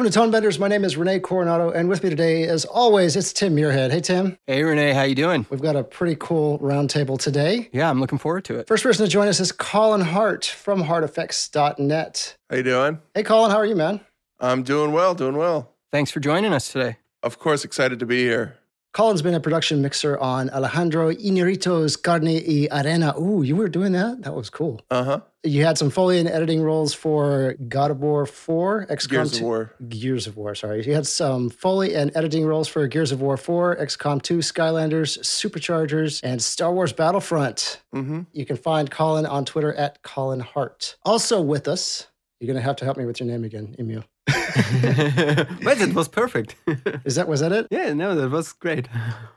Welcome to Tone Benders. My name is Rene Coronado, and with me today, as always, it's Tim Muirhead. Hey, Tim. Hey Rene, how you doing? We've got a pretty cool roundtable today. Yeah, I'm looking forward to it. First person to join us is Colin Hart from HeartEffects.net. How you doing? Hey, Colin, how are you, man? I'm doing well, doing well. Thanks for joining us today. Of course, excited to be here. Colin's been a production mixer on Alejandro Inarritu's Carne y Arena. Ooh, you were doing that? That was cool. Uh huh. You had some Foley and editing roles for God of War 4, XCOM Gears of 2 War. Gears of War, sorry. You had some Foley and editing roles for Gears of War 4, XCOM 2, Skylanders, Superchargers, and Star Wars Battlefront. Mm-hmm. You can find Colin on Twitter at Colin Hart. Also with us, you're going to have to help me with your name again, Emil. but that was perfect. Is that, was that it? yeah, no, that was great.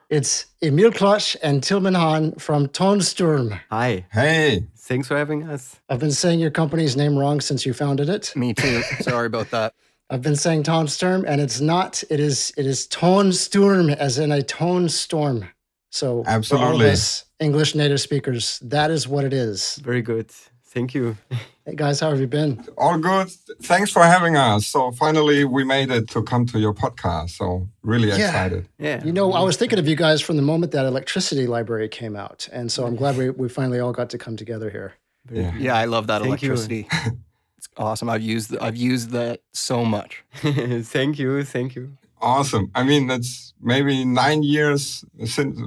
It's Emil Klosch and Tilman Hahn from Tonsturm. Hi, Hey, thanks for having us. I've been saying your company's name wrong since you founded it. Me too. Sorry about that. I've been saying Tonsturm, and it's not. It is. It is Tonsturm, as in a tone storm. So, all of Absolutely. us English native speakers, that is what it is. Very good. Thank you. Hey guys, how have you been? all good. Thanks for having us. So finally, we made it to come to your podcast. So really Yeah. excited. Yeah. You know, I was thinking of you guys from the moment that Electricity Library came out, and so I'm glad we, we finally all got to come together here. Yeah. Yeah, I love that Thank you. electricity. it's awesome. I've used I've used that so much. thank you. Thank you. Awesome. I mean, that's maybe nine years since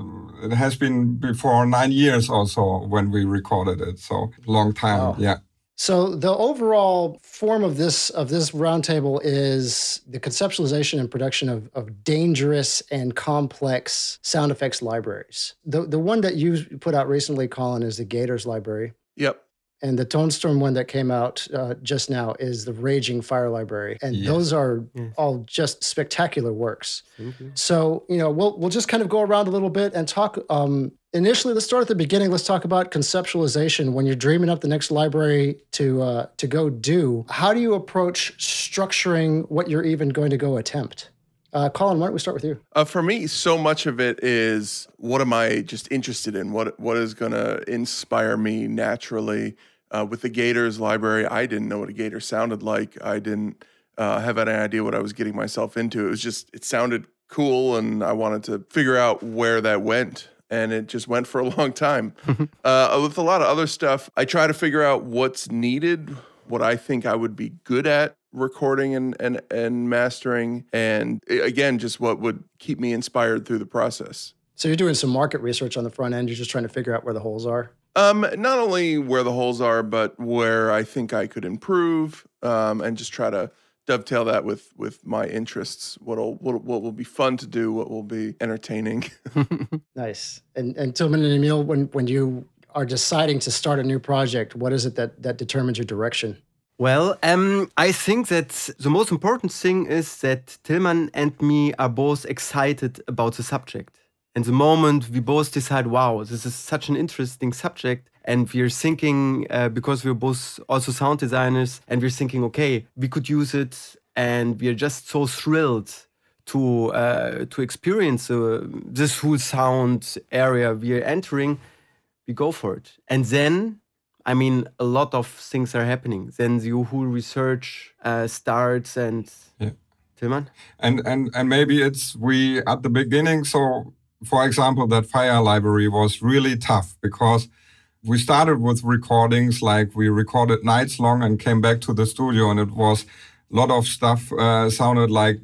it has been before nine years or so when we recorded it. So long time. Wow. Yeah. So the overall form of this of this roundtable is the conceptualization and production of, of dangerous and complex sound effects libraries. The the one that you put out recently, Colin, is the Gators library. Yep. And the Tone Storm one that came out uh, just now is the Raging Fire Library, and Yes. those are Yes. all just spectacular works. Thank you. So you know, we'll we'll just kind of go around a little bit and talk. Um, initially, let's start at the beginning. Let's talk about conceptualization. When you're dreaming up the next library to uh, to go do, how do you approach structuring what you're even going to go attempt? Uh, Colin, why don't we start with you? Uh, for me, so much of it is what am I just interested in? What what is gonna inspire me naturally? Uh, with the Gators library, I didn't know what a Gator sounded like. I didn't uh, have any idea what I was getting myself into. It was just it sounded cool, and I wanted to figure out where that went. And it just went for a long time. uh, with a lot of other stuff, I try to figure out what's needed, what I think I would be good at recording and and and mastering and again just what would keep me inspired through the process So you're doing some market research on the front end. You're just trying to figure out where the holes are. um not only where the holes are but where i think i could improve um and just try to dovetail that with with my interests what'll what, what will be fun to do what will be entertaining Nice. And and Tilman and Emil, when when you are deciding to start a new project, what is it that that determines your direction? Well, um, I think that the most important thing is that Tilman and me are both excited about the subject. And the moment we both decide, wow, this is such an interesting subject, and we're thinking, uh, because we're both also sound designers, and we're thinking, okay, we could use it, and we're just so thrilled to uh, to experience uh, this whole sound area we're entering, we go for it. And then I mean, a lot of things are happening. Then the whole research uh, starts, and Yeah. Tilman, and and and maybe it's we at the beginning so for example that fire library was really tough because we started with recordings like we recorded nights long and came back to the studio and it was a lot of stuff uh, sounded like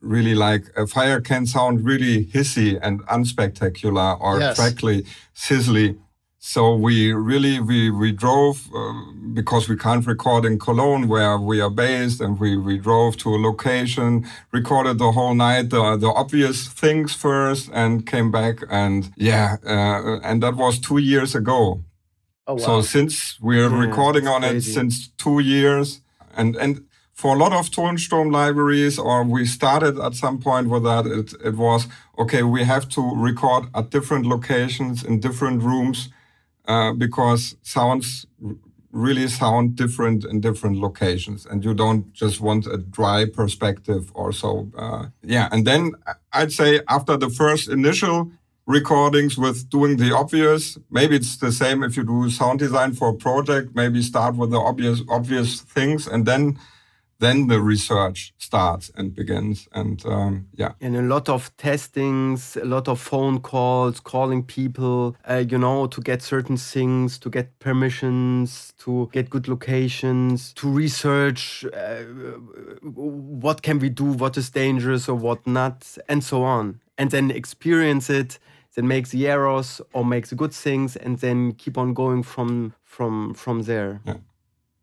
really like a fire can sound really hissy and unspectacular or Yes. crackly sizzly so we really we we drove uh, because we can't record in Cologne where we are based, and we we drove to a location, recorded the whole night the the obvious things first, and came back and yeah, uh, and that was two years ago. Oh wow. So since we're Yeah, recording on it since two years, and and for a lot of Tonsturm libraries, or we started at some point with that, it it was okay. We have to record at different locations in different rooms uh, because sounds really sound different in different locations, and you don't just want a dry perspective or so. Uh, yeah, and then I'd say after the first initial recordings with doing the obvious. Maybe it's the same if you do sound design for a project. Maybe start with the obvious obvious things, and then then the research starts and begins. And um, yeah, and a lot of testings, a lot of phone calls, calling people, uh, you know, to get certain things, to get permissions, to get good locations, to research uh, what can we do, what is dangerous or what not, and so on, and then experience it. Then makes the errors or makes the good things, and then keep on going from from from there. Yeah.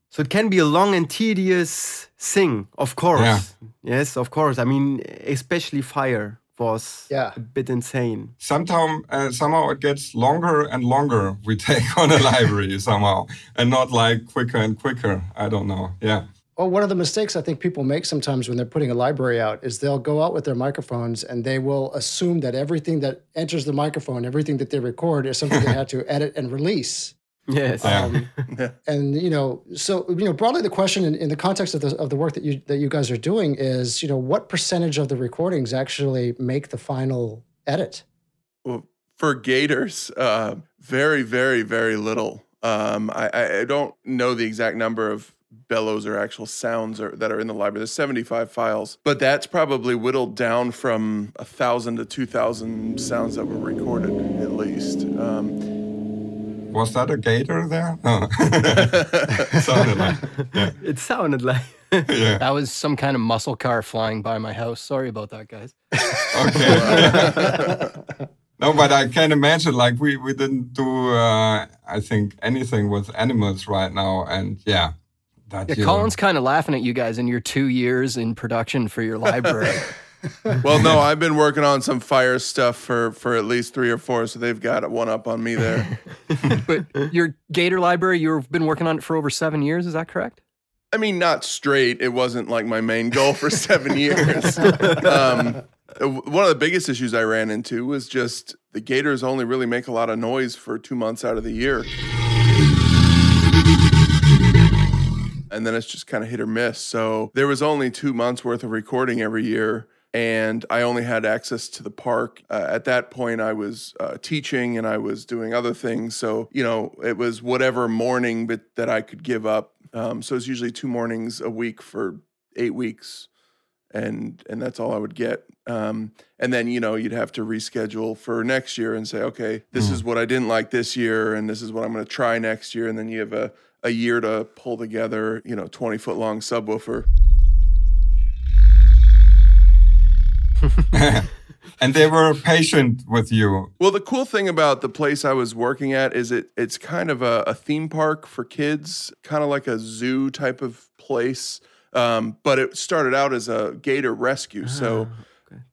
So it can be a long and tedious thing, of course. Yeah. Yes, of course. I mean, especially fire was Yeah. a bit insane. sometime uh, somehow it gets longer and longer. We take on a library somehow, and not like quicker and quicker. I don't know. Yeah. Well, one of the mistakes I think people make sometimes when they're putting a library out is they'll go out with their microphones and they will assume that everything that enters the microphone, everything that they record, is something they had to edit and release. Yes. Yeah. And you know, so you know, broadly, the question in, in the context of the of the work that you that you guys are doing is, you know, what percentage of the recordings actually make the final edit? Well, for gators, uh, very, very, very little. Um, I, I- I don't know the exact number of bellows or actual sounds or, that are in the library. There's 75 files, but that's probably whittled down from a thousand to 2,000 sounds that were recorded at least. Um, Was that a gator there? No. Sounded like. Yeah. It sounded like. yeah. That was some kind of muscle car flying by my house. Sorry about that, guys. Okay. no, but I can imagine like we we didn't do uh, I think anything with animals right now, and yeah, that Yeah, you- Colin's kind of laughing at you guys in your two years in production for your library. well, no, I've been working on some fire stuff for, for at least three or four, so they've got one up on me there. but your Gator library, you've been working on it for over seven years. Is that correct? I mean, not straight. It wasn't like my main goal for seven years. um, one of the biggest issues I ran into was just the gators only really make a lot of noise for two months out of the year. And then it's just kind of hit or miss. So there was only two months worth of recording every year. And I only had access to the park. Uh, at that point, I was uh, teaching and I was doing other things. So, you know, it was whatever morning but that I could give up. Um, so it's usually two mornings a week for eight weeks and and that's all I would get. Um, and then you know you'd have to reschedule for next year and say, okay, this is what I didn't like this year, and this is what I'm going to try next year. And then you have a a year to pull together, you know, 20 foot long subwoofer. and they were patient with you. Well, the cool thing about the place I was working at is it it's kind of a, a theme park for kids, kind of like a zoo type of place. Um, but it started out as a gator rescue. so,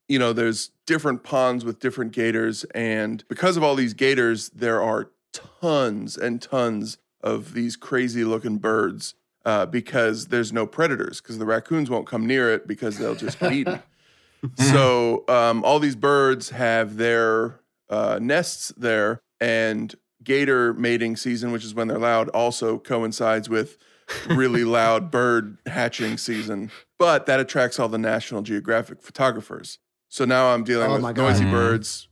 you know, there's different ponds with different gators, and because of all these gators, there are tons and tons of these crazy looking birds. Uh, because there's no predators, because the raccoons won't come near it because they'll just get eaten. So um, all these birds have their uh, nests there, and gator mating season, which is when they're loud, also coincides with really loud bird hatching season. But that attracts all the National Geographic photographers. So now I'm dealing Oh with noisy Mhm. birds,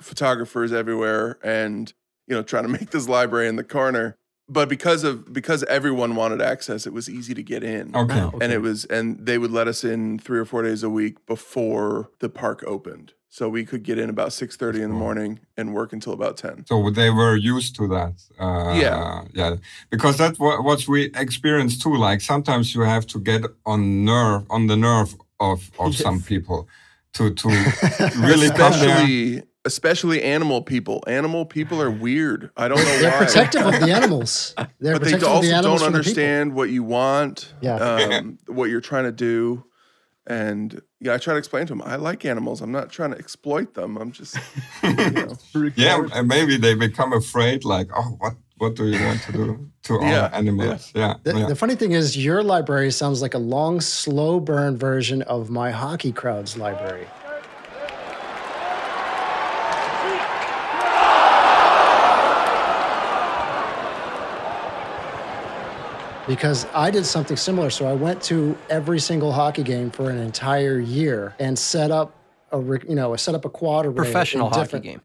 photographers everywhere, and you know trying to make this library in the corner. But because of because everyone wanted access, it was easy to get in Okay. Ah, and it was and they would let us in three or four days a week before the park opened so we could get in about 6.30 in the morning and work until about 10 So they were used to that. Uh, Yeah. yeah. Because that's what, what we experience too. Like sometimes you have to get on nerve on the nerve of of some people to to really come there. especially especially animal people animal people are weird i don't know why. They're why protective of the animals. They're but they also the don't from the people. understand what you want Yeah. um, what you're trying to do and yeah i try to explain to them i like animals i'm not trying to exploit them i'm just you know Yeah, and maybe they become afraid. Like, oh, what what do you want to do to our Yeah, animals? Yeah. The, yeah. the funny thing is, your library sounds like a long, slow burn version of my hockey crowd's library. Because I did something similar. So I went to every single hockey game for an entire year and set up a, you know, set up a quad array. Professional hockey game.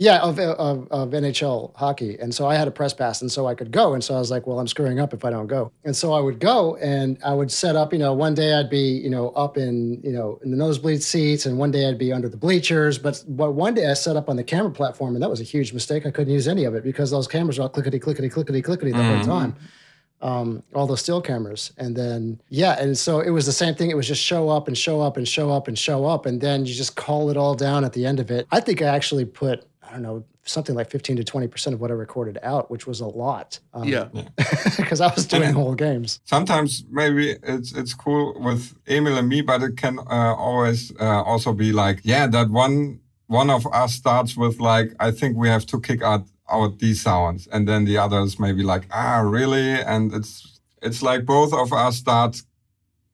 Yeah, of, of, of NHL hockey. And so I had a press pass, and so I could go. And so I was like, well, I'm screwing up if I don't go. And so I would go, and I would set up. You know, one day I'd be, you know, up in, you know, in the nosebleed seats, and one day I'd be under the bleachers. But but one day I set up on the camera platform, and that was a huge mistake. I couldn't use any of it because those cameras were all clickety clickety clickety clickety the whole mm-hmm. time um, all those still cameras. And then, yeah, and so it was the same thing. It was just show up and show up and show up and show up. And then you just call it all down at the end of it. I think I actually put, I don't know, something like 15 to 20% of what I recorded out, which was a lot. Um, Yeah. Because I was doing whole games. Sometimes maybe it's it's cool with Emil and me, but it can uh, always uh, also be like, yeah, that one one of us starts with like, I think we have to kick out out these sounds, and then the others maybe like, ah, really? And it's it's like both of us start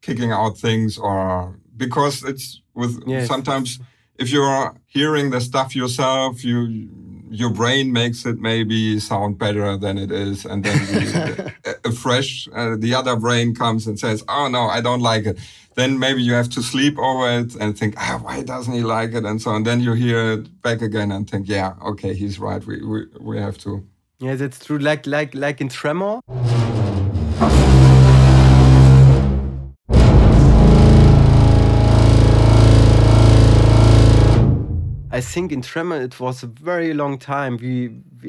kicking out things, or because it's with Yes. sometimes if you're hearing the stuff yourself, you your brain makes it maybe sound better than it is, and then you, a, a fresh uh, the other brain comes and says, "Oh no, I don't like it." Then maybe you have to sleep over it and think, "Ah, why doesn't he like it?" and so on. Then you hear it back again and think, "Yeah, okay, he's right. We we, we have to." Yeah, that's true. Like like like in Tremor. Think in Tremor it was a very long time. We,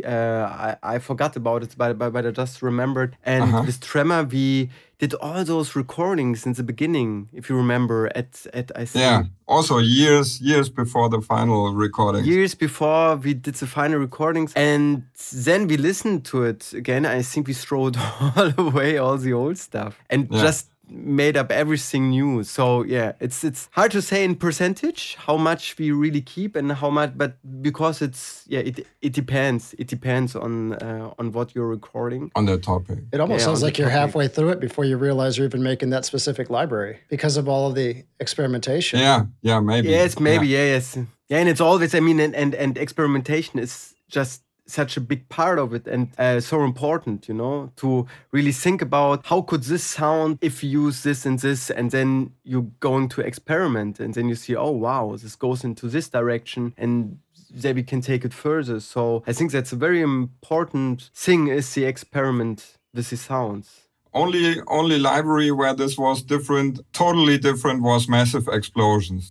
uh, I, I forgot about it, but, but, but I just remembered. And Uh-huh. with Tremor, we did all those recordings in the beginning, if you remember. At at I think Yeah. Also, years years before the final recording. years before we did the final recordings and then we listened to it again i think we threw all away all the old stuff and Yeah. just made up everything new so yeah it's it's hard to say in percentage how much we really keep and how much but because it's yeah it it depends it depends on uh, on what you're recording on the topic. It almost Yeah, sounds like you're topic. halfway through it before you realize you're even making that specific library because of all of the experimentation. Yeah, yeah, maybe. Yes, maybe, Yeah. yeah. yes. Yeah, and it's always, I mean, and, and, and experimentation is just such a big part of it and uh, so important, you know, to really think about how could this sound if you use this and this, and then you're going to experiment, and then you see, oh, wow, this goes into this direction, and then we can take it further. So I think that's a very important thing is the experiment with the sounds. Only only library where this was different, totally different, was Massive Explosions.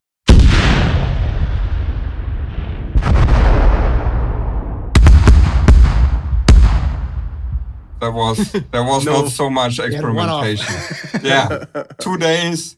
There was there was No. not so much experimentation. yeah, two days,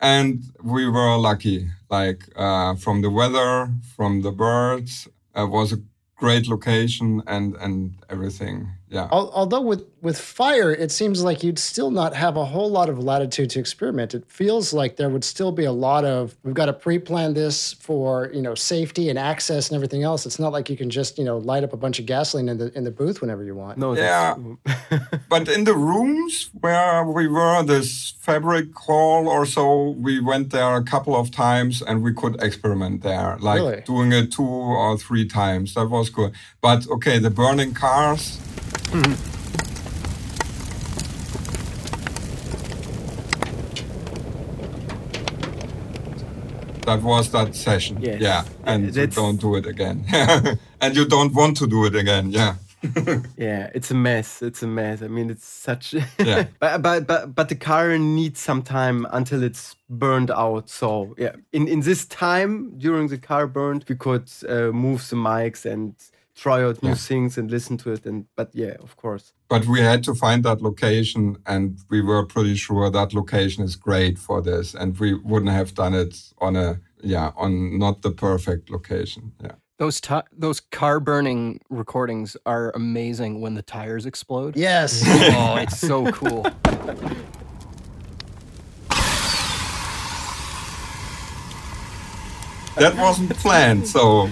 and we were lucky. Like uh, from the weather, from the birds, it was a great location and and everything. Yeah. Al- Although with with fire, it seems like you'd still not have a whole lot of latitude to experiment. It feels like there would still be a lot of we've got to pre-plan this for you know safety and access and everything else. It's not like you can just you know light up a bunch of gasoline in the in the booth whenever you want. No, Yeah. But in the rooms where we were, this fabric hall or so, we went there a couple of times and we could experiment there, like Really? doing it two or three times. That was good. But okay, the burning cars. That was that session. Yes. Yeah. And you don't do it again. and you don't want to do it again. Yeah. Yeah, it's a mess. It's a mess. I mean, it's such. Yeah. but, but but but the car needs some time until it's burned out. So yeah, in in this time during the car burned, we could uh, move the mics and try out new things and listen to it. And but yeah, of course. but we had to find that location and we were pretty sure that location is great for this and we wouldn't have done it on a yeah on not the perfect location yeah Those ti those car burning recordings are amazing when the tires explode. Yes. Oh, it's so cool. that wasn't planned so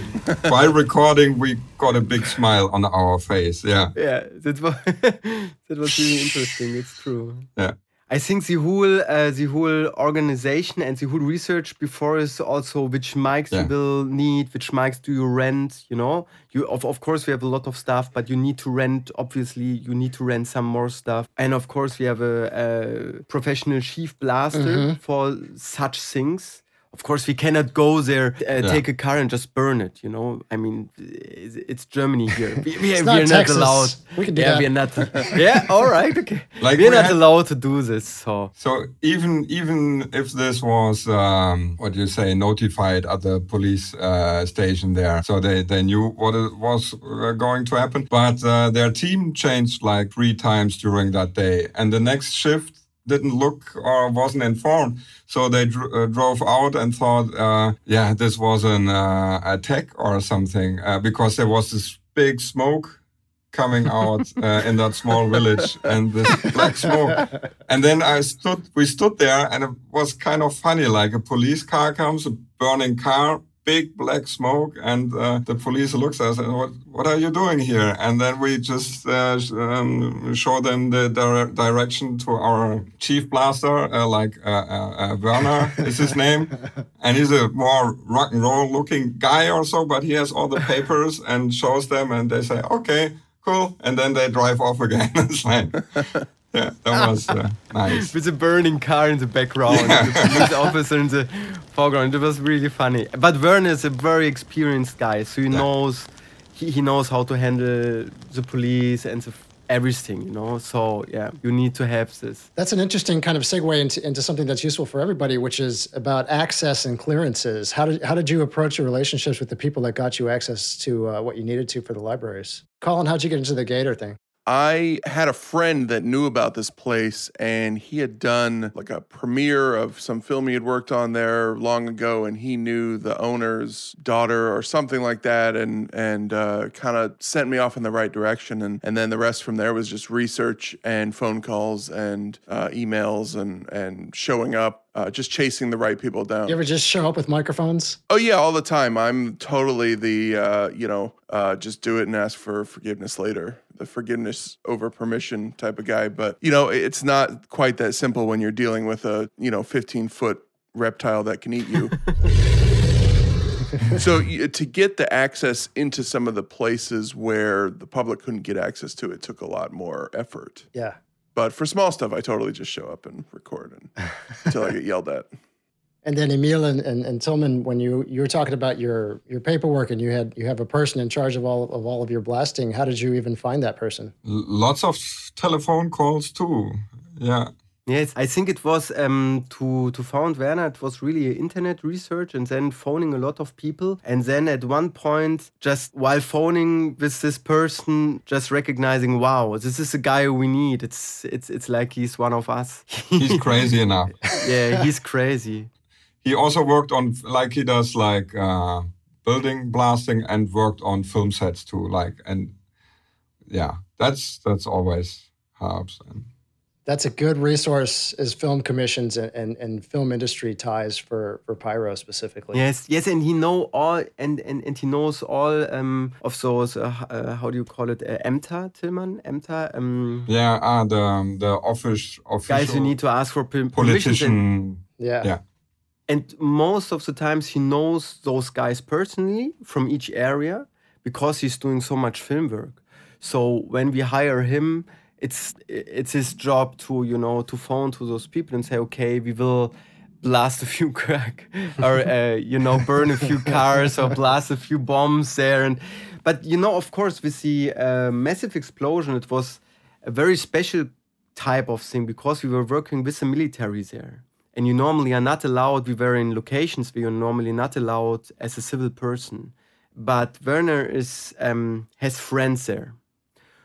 while recording we got a big smile on our face yeah Yeah, that was that was really interesting. It's true. yeah I think the whole uh, the whole organization and the whole research before is also which mics Yeah. you will need, which mics do you rent. You know, you of of course we have a lot of stuff, but you need to rent. Obviously, you need to rent some more stuff, and of course we have a, a professional chief blaster for such things. Of course we cannot go there uh, take a car and just burn it you know? I mean it's, it's germany here. We, we, we not are not allowed. We can do yeah that. we're not. Yeah all right okay. Like we're we not had- allowed to do this so. So even even if this was um, what do you say notified at the police uh, station there, so they, they knew what it was uh, going to happen. But uh, their team changed like three times during that day, and the next shift didn't look or wasn't informed. So they dr- uh, drove out and thought, uh, yeah, this was an uh, attack or something uh, because there was this big smoke coming out uh, in that small village and this black smoke. And then I stood, we stood there and it was kind of funny. Like a police car comes, a burning car, big black smoke. And uh, the police looks at us and what, what are you doing here? And then we just uh, sh- um, show them the dire- direction to our chief blaster, uh, like uh, uh, uh, Werner is his name. And he's a more rock and roll looking guy or so, but he has all the papers and shows them and they say, okay, cool. And then they drive off again. it's like, yeah, that was uh, nice. with a burning car in the background, and the police officer in the foreground. It was really funny. But Werner is a very experienced guy, so he knows he, he knows how to handle the police and the, everything, you know. So yeah, you need to have this. That's an interesting kind of segue into, into something that's useful for everybody, which is about access and clearances. How did how did you approach your relationships with the people that got you access to uh, what you needed to for the libraries? Colin, how'd you get into the Gator thing? I had a friend that knew about this place, and he had done like a premiere of some film he had worked on there long ago, and he knew the owner's daughter or something like that, and and uh, kind of sent me off in the right direction, and and then the rest from there was just research and phone calls and uh, emails and and showing up. Uh, just chasing the right people down. You ever just show up with microphones? Oh yeah, all the time. I'm totally the uh, you know uh, just do it and ask for forgiveness later. The forgiveness over permission type of guy. But you know, it's not quite that simple when you're dealing with a you know 15 foot reptile that can eat you. so to get the access into some of the places where the public couldn't get access to it took a lot more effort. Yeah. But for small stuff, I totally just show up and record and, until I get yelled at. And then Emil and, and, and Tilman, when you, you were talking about your, your paperwork and you had you have a person in charge of all of all of your blasting, how did you even find that person? L- lots of telephone calls too. Yeah. Yes, I think it was um, to to found Werner. It was really internet research and then phoning a lot of people, and then at one point, just while phoning with this person, just recognizing, wow, this is the guy we need. It's it's it's like he's one of us. He's crazy enough. yeah, he's crazy. He also worked on, like he does, like uh, building blasting and worked on film sets too. Like, and yeah, that's that's always helps. And That's a good resource is film commissions and, and, and film industry ties for, for Pyro specifically. Yes, yes, and he know all, and and, and he knows all um, of those. Uh, uh, how do you call it? Uh, Ämter, Tilman, Ämter. Um, yeah, ah, the the office official guys, you need to ask for permission permissions. and- politician. Yeah. Yeah. And most of the times he knows those guys personally from each area because he's doing so much film work. So when we hire him, it's it's his job to you know to phone to those people and say, okay, we will blast a few crack or uh, you know burn a few cars or blast a few bombs there. And but you know, of course, with the uh, massive explosion, it was a very special type of thing because we were working with the military there and you normally are not allowed we were in locations where you're normally not allowed as a civil person but werner is um, has friends there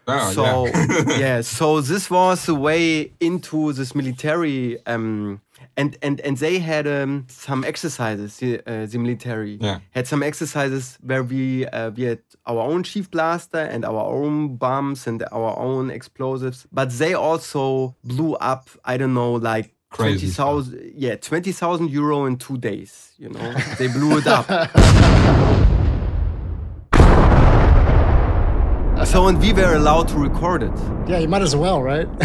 Oh, so yeah. yeah. so this was a way into this military um, and and and they had um, some exercises the, uh, the military Yeah. had some exercises where we uh, we had our own chief blaster and our own bombs and our own explosives but they also blew up i don't know like Crazy 20,000 yeah 20,000 euro in 2 days you know? They blew it up So, and we were allowed to record it. Yeah, you might as well, right?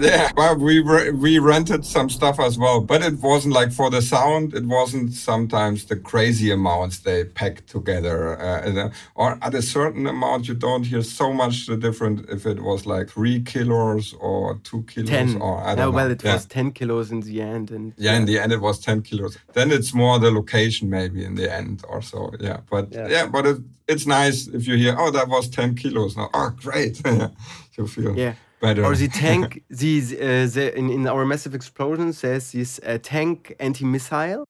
Yeah, well, we re- we rented some stuff as well, but it wasn't like for the sound. It wasn't sometimes the crazy amounts they packed together, uh, uh, or at a certain amount you don't hear so much the different if it was like three kilos or two kilos 10. or I Yeah, don't well, know. it yeah. was 10 kilos in the end. And Yeah, in the end it was 10 kilos. Then it's more the location maybe in the end or so. Yeah, but Yeah. yeah, but it, it's nice if you hear, oh, that was 10 kilos now. Oh, great. you feel Yeah. better. Or the tank, these, uh, the, in, in our massive explosions, there's this uh, tank anti missile.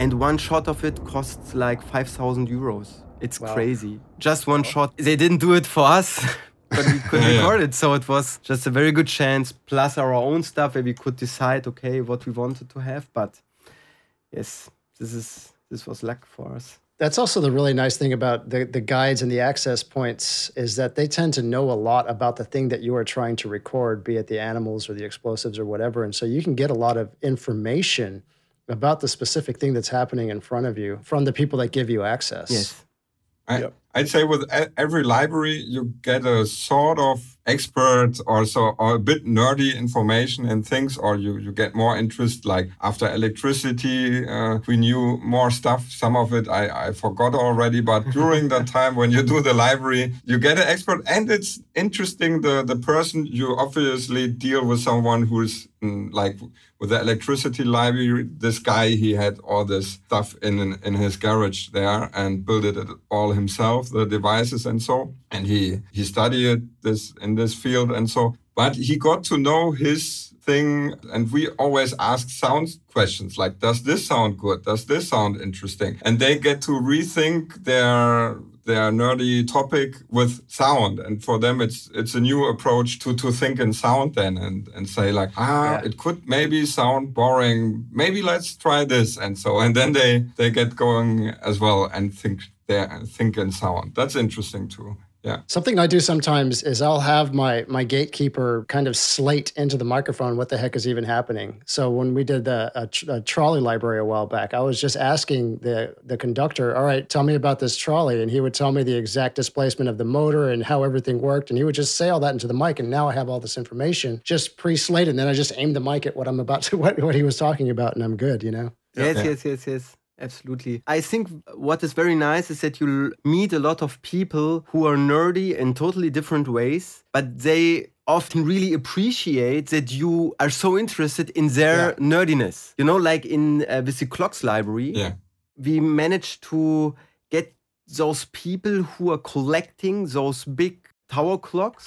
And one shot of it costs like 5,000 euros. It's Wow. crazy. Just one shot. They didn't do it for us, but we could Yeah, yeah. record it. So it was just a very good chance, plus our own stuff where we could decide, okay, what we wanted to have. But yes, this is this was luck for us. That's also the really nice thing about the, the guides and the access points is that they tend to know a lot about the thing that you are trying to record, be it the animals or the explosives or whatever. And so you can get a lot of information about the specific thing that's happening in front of you from the people that give you access. Yes. I, Yep. I'd say with every library, you get a sort of expert or so, or a bit nerdy information and things, or you, you get more interest. Like after electricity, uh, we knew more stuff. Some of it I, I forgot already, but during that time when you do the library, you get an expert, and it's interesting. The the person you obviously deal with someone who's mm, like with the electricity library, this guy he had all this stuff in in, in his garage there and built it all himself, the devices and so. And he he studied this in this field and so. But he got to know his thing, and we always ask sound questions like, "Does this sound good? Does this sound interesting?" And they get to rethink their their nerdy topic with sound and for them it's it's a new approach to to think in sound then and and say like ah Yeah. it could maybe sound boring maybe let's try this and so and then they they get going as well and think there think and so on. that's interesting too yeah Something I do sometimes is I'll have my my gatekeeper kind of slate into the microphone what the heck is even happening. So when we did the a, tr- a trolley library a while back, I was just asking the the conductor, "All right, tell me about this trolley," and he would tell me the exact displacement of the motor and how everything worked, and he would just say all that into the mic. And now I have all this information just pre-slated, and then I just aim the mic at what I'm about to what what he was talking about, and I'm good, you know. Yes, Yeah. yes, yes, yes. Absolutely. I think what is very nice is that you meet a lot of people who are nerdy in totally different ways, but they often really appreciate that you are so interested in their nerdiness. You know, like in uh, with the clocks library, yeah we managed to get those people who are collecting those big tower clocks.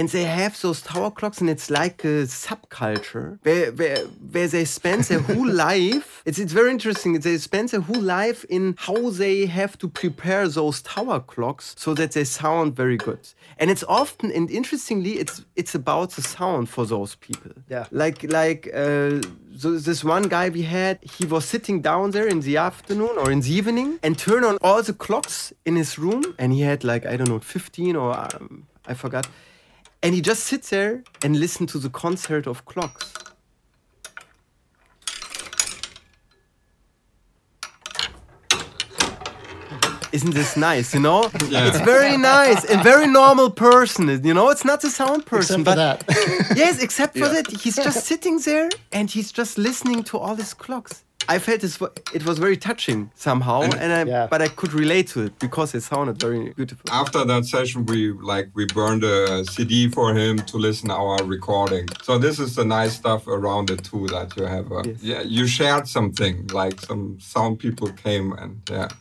And they have those tower clocks, and it's like a subculture where, where, where they spend their whole life. It's, it's very interesting. They spend their whole life in how they have to prepare those tower clocks so that they sound very good. And it's often, and interestingly, it's it's about the sound for those people. Yeah. Like like uh, so this one guy we had, he was sitting down there in the afternoon or in the evening and turn on all the clocks in his room, and he had like I don't know, 15 or um, I forgot. And he just sits there and listen to the concert of clocks. Isn't this nice? You know, Yeah. it's very nice and very normal person. You know, it's not a sound person, Except for but that. yes, except for that, he's just sitting there and he's just listening to all these clocks. I felt this, it was very touching somehow, and I, Yeah. but I could relate to it because it sounded very beautiful. after that session we like we burned a cd for him to listen our recording so this is the nice stuff around it too that you have a, Yes. yeah you shared something like some sound people came and yeah that's, it's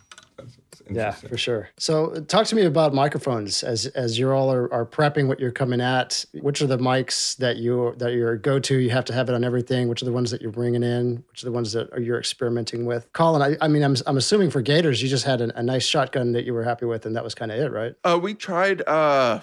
Yeah, for sure. So, talk to me about microphones as as you all are, are prepping what you're coming at. Which are the mics that you that your go to? You have to have it on everything. Which are the ones that you're bringing in? Which are the ones that are you're experimenting with? Colin, I, I mean, I'm I'm assuming for Gators, you just had a, a nice shotgun that you were happy with, and that was kind of it, right? Uh, we tried, uh,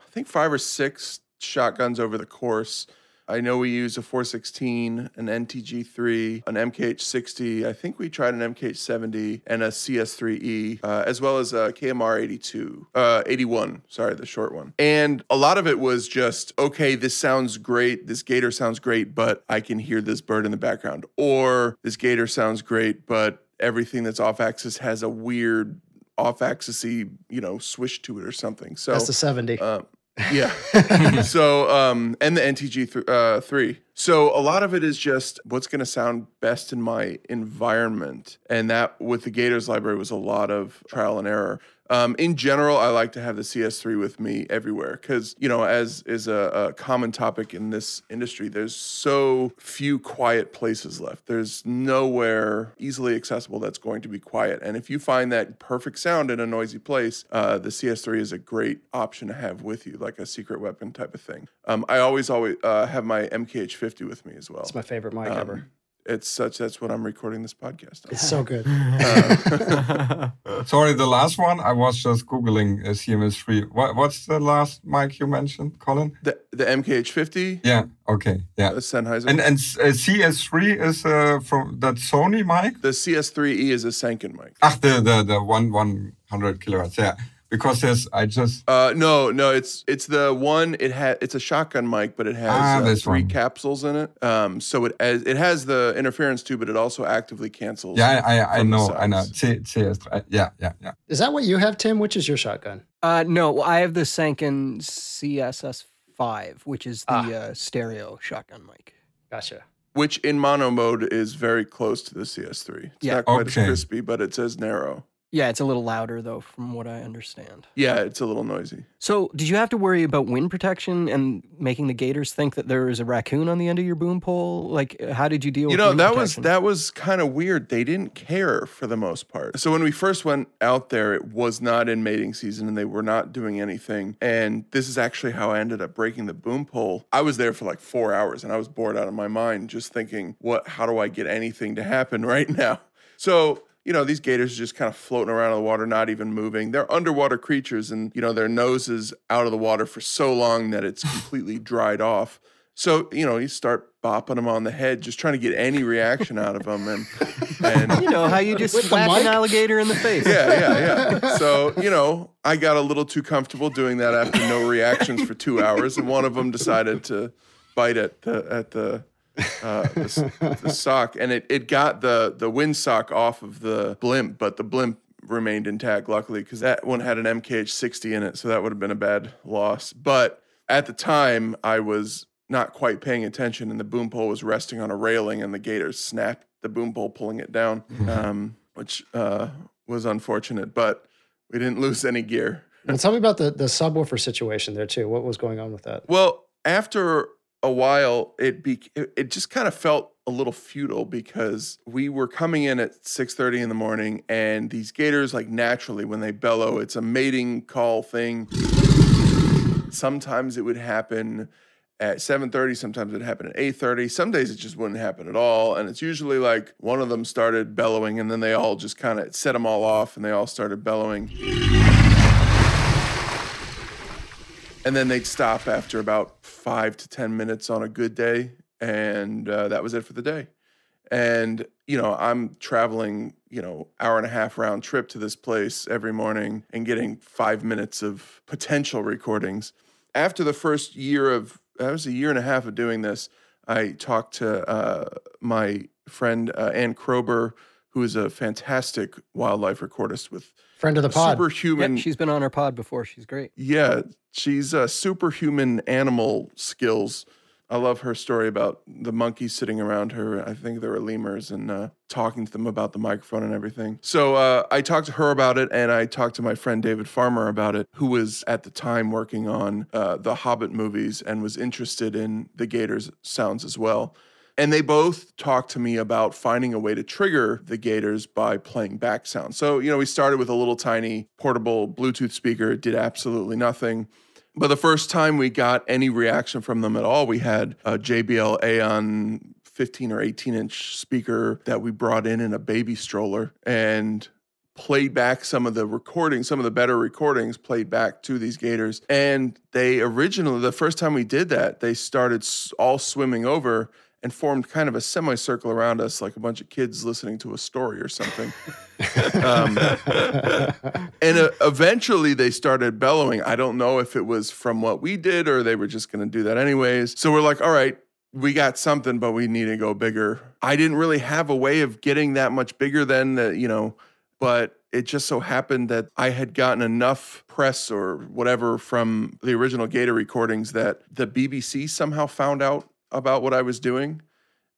I think five or six shotguns over the course. I know we use a 416, an NTG3, an MKH60. I think we tried an MKH70 and a CS3E, uh, as well as a KMR 82, uh, 81. Sorry, the short one. And a lot of it was just okay. This sounds great. This gator sounds great, but I can hear this bird in the background. Or this gator sounds great, but everything that's off axis has a weird off axisy, you know, swish to it or something. So That's the 70. um, yeah. so, um, and the NTG th- uh, three. So a lot of it is just what's going to sound best in my environment, and that with the Gators library was a lot of trial and error. Um, in general, I like to have the CS3 with me everywhere because, you know, as is a, a common topic in this industry, there's so few quiet places left. There's nowhere easily accessible that's going to be quiet. And if you find that perfect sound in a noisy place, uh, the CS3 is a great option to have with you, like a secret weapon type of thing. Um, I always, always uh, have my MKH50 with me as well. It's my favorite mic Um, ever. It's such, that's what I'm recording this podcast on. It's so good. Sorry, the last one. I was just googling uh, CMS3. What, what's the last mic you mentioned, Colin? The, the MKH50, Yeah. Okay. Yeah. the Sennheiser. And and uh, CS3 is uh, from that Sony mic. the CS3E is a Sanken mic. Ah, the the the one one hundred kilohertz. Yeah. Because there's I just Uh, no, no, it's it's the one. It had it's a shotgun mic, but it has Ah, uh, three one. capsules in it. Um, so it as, it has the interference too, but it also actively cancels. yeah I I, I know I know sides. C, CS3. Yeah yeah yeah. Is that what you have, Tim? Which is your shotgun? Uh, no, I have the Sanken CSS5, which is the Ah. uh, stereo shotgun mic. Gotcha. Which in mono mode is very close to the CS3. It's Yeah. not quite Okay. as crispy, but it's as narrow. Yeah, it's a little louder though, from what I understand. Yeah, it's a little noisy. So, did you have to worry about wind protection and making the gators think that there is a raccoon on the end of your boom pole? Like, how did you deal You with know, that was protection? that was kind of weird. They didn't care for the most part. So when we first went out there, it was not in mating season and they were not doing anything. And this is actually how I ended up breaking the boom pole. I was there for like 4 hours and I was bored out of my mind just thinking, "What how do I get anything to happen right now?" So you know, these gators are just kind of floating around in the water, not even moving. They're underwater creatures, and, you know, their nose is out of the water for so long that it's completely dried off. So, you know, you start bopping them on the head, just trying to get any reaction out of them. And, and You know how you just With slap an alligator in the face. yeah, yeah, yeah. So, you know, I got a little too comfortable doing that after no reactions for two hours. And one of them decided to bite at the, at the, uh, the, the sock, and it, it got the the windsock off of the blimp, but the blimp remained intact, luckily, because that one had an MKH 60 in it, so that would have been a bad loss. But at the time, I was not quite paying attention, and the boom pole was resting on a railing, and the gator snapped the boom pole, pulling it down, um, which uh, was unfortunate. But we didn't lose any gear. And tell me about the, the subwoofer situation there, too. What was going on with that? Well, after a while, it be it, just kind of felt a little futile because we were coming in at 6:30 in the morning, and these gators, like naturally, when they bellow, it's a mating call thing. Sometimes it would happen at 7:30, sometimes it would happen at 8:30. Some days it just wouldn't happen at all, and it's usually like one of them started bellowing, and then they all just kind of set them all off, and they all started bellowing. And then they'd stop after about five to ten minutes on a good day and uh, that was it for the day. And you know i'm traveling you know hour and a half round trip to this place every morning and getting five minutes of potential recordings. After the first year of that was a year and a half of doing this i talked to uh, my friend uh, ann kroeber who is a fantastic wildlife recordist with Friend of the pod. superhuman Yep, she's been on our pod before. She's great. yeah, she's uh, superhuman animal skills. I love her story about the monkeys sitting around her. I think they were lemurs and uh, talking to them about the microphone and everything. So uh, I talked to her about it, and I talked to my friend David Farmer about it, who was at the time working on uh, the Hobbit movies and was interested in the Gators sounds as well. And they both talked to me about finding a way to trigger the gators by playing back sound. So, you know, we started with a little tiny portable Bluetooth speaker. It did absolutely nothing. But the first time we got any reaction from them at all, we had a JBL EON 15 or 18 inch speaker that we brought in in a baby stroller. And played back some of the recordings, some of the better recordings played back to these gators. And they originally, the first time we did that, they started all swimming over and formed kind of a semicircle around us, like a bunch of kids listening to a story or something. um, and uh, eventually they started bellowing. I don't know if it was from what we did or they were just going to do that anyways. So we're like, all right, we got something, but we need to go bigger. I didn't really have a way of getting that much bigger then, uh, you know, but it just so happened that I had gotten enough press or whatever from the original Gator recordings that the BBC somehow found out about what I was doing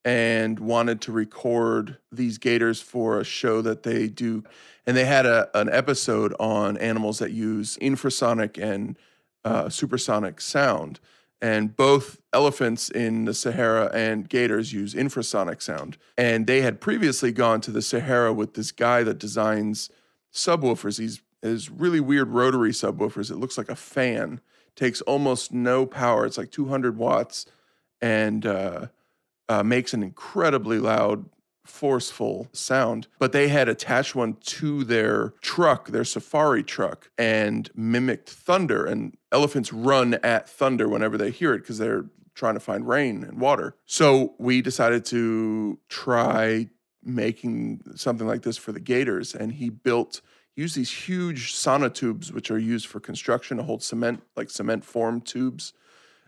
and wanted to record these gators for a show that they do. And they had a, an episode on animals that use infrasonic and uh, supersonic sound. And both elephants in the Sahara and gators use infrasonic sound. And they had previously gone to the Sahara with this guy that designs subwoofers. These is really weird rotary subwoofers. It looks like a fan, takes almost no power. It's like 200 watts and uh, uh, makes an incredibly loud, forceful sound. But they had attached one to their truck, their safari truck, and mimicked thunder. And elephants run at thunder whenever they hear it because they're trying to find rain and water. So we decided to try making something like this for the gators. And he built use these huge sonotubes, which are used for construction to hold cement, like cement form tubes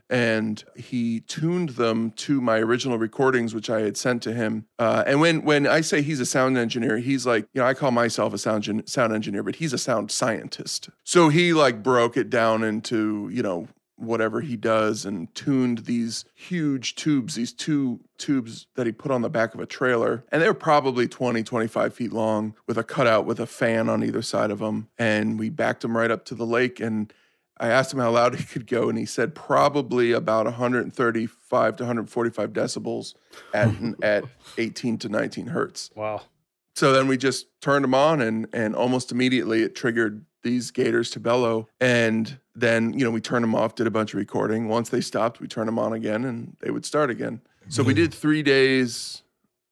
and he tuned them to my original recordings, which I had sent to him. Uh, and when when I say he's a sound engineer, he's like, you know, I call myself a sound gen- sound engineer, but he's a sound scientist. So he like broke it down into you know whatever he does and tuned these huge tubes these two tubes that he put on the back of a trailer and they were probably 20 25 feet long with a cutout with a fan on either side of them and we backed them right up to the lake and I asked him how loud he could go, and he said probably about 135 to 145 decibels at at 18 to 19 hertz. Wow. So then we just turned them on, and and almost immediately it triggered these gators to bellow. And then you know we turned them off, did a bunch of recording. Once they stopped, we turned them on again, and they would start again. So we did three days,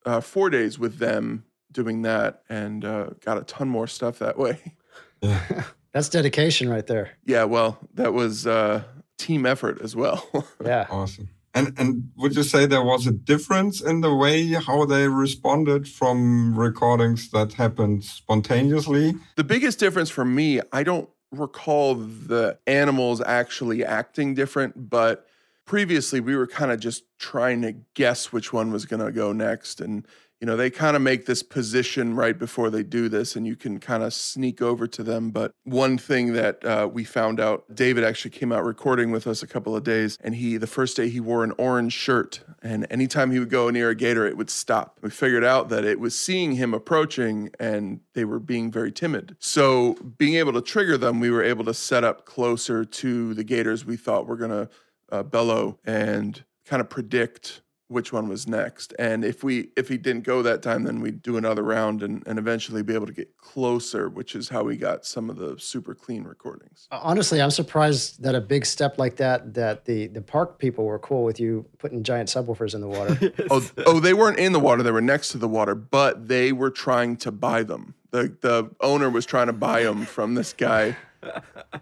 uh, four days with them doing that, and uh, got a ton more stuff that way. That's dedication right there. Yeah, well, that was uh, team effort as well. Yeah. Awesome. And and would you say there was a difference in the way how they responded from recordings that happened spontaneously? the biggest difference for me, I don't recall the animals actually acting different, but previously we were kind of just trying to guess which one was going to go next and you know they kind of make this position right before they do this and you can kind of sneak over to them. But one thing that uh, we found out david actually came out recording with us a couple of days and he the first day he wore an orange shirt and anytime he would go near a gator it would stop. We figured out that it was seeing him approaching and they were being very timid. So being able to trigger them we were able to set up closer to the gators we thought were going to uh, bellow and kind of predict which one was next. And if we if he didn't go that time, then we'd do another round and, and eventually be able to get closer, which is how we got some of the super clean recordings. Uh, honestly, I'm surprised that a big step like that, that the the park people were cool with you putting giant subwoofers in the water. Oh, oh, they weren't in the water; they were next to the water, but they were trying to buy them. the The owner was trying to buy them from this guy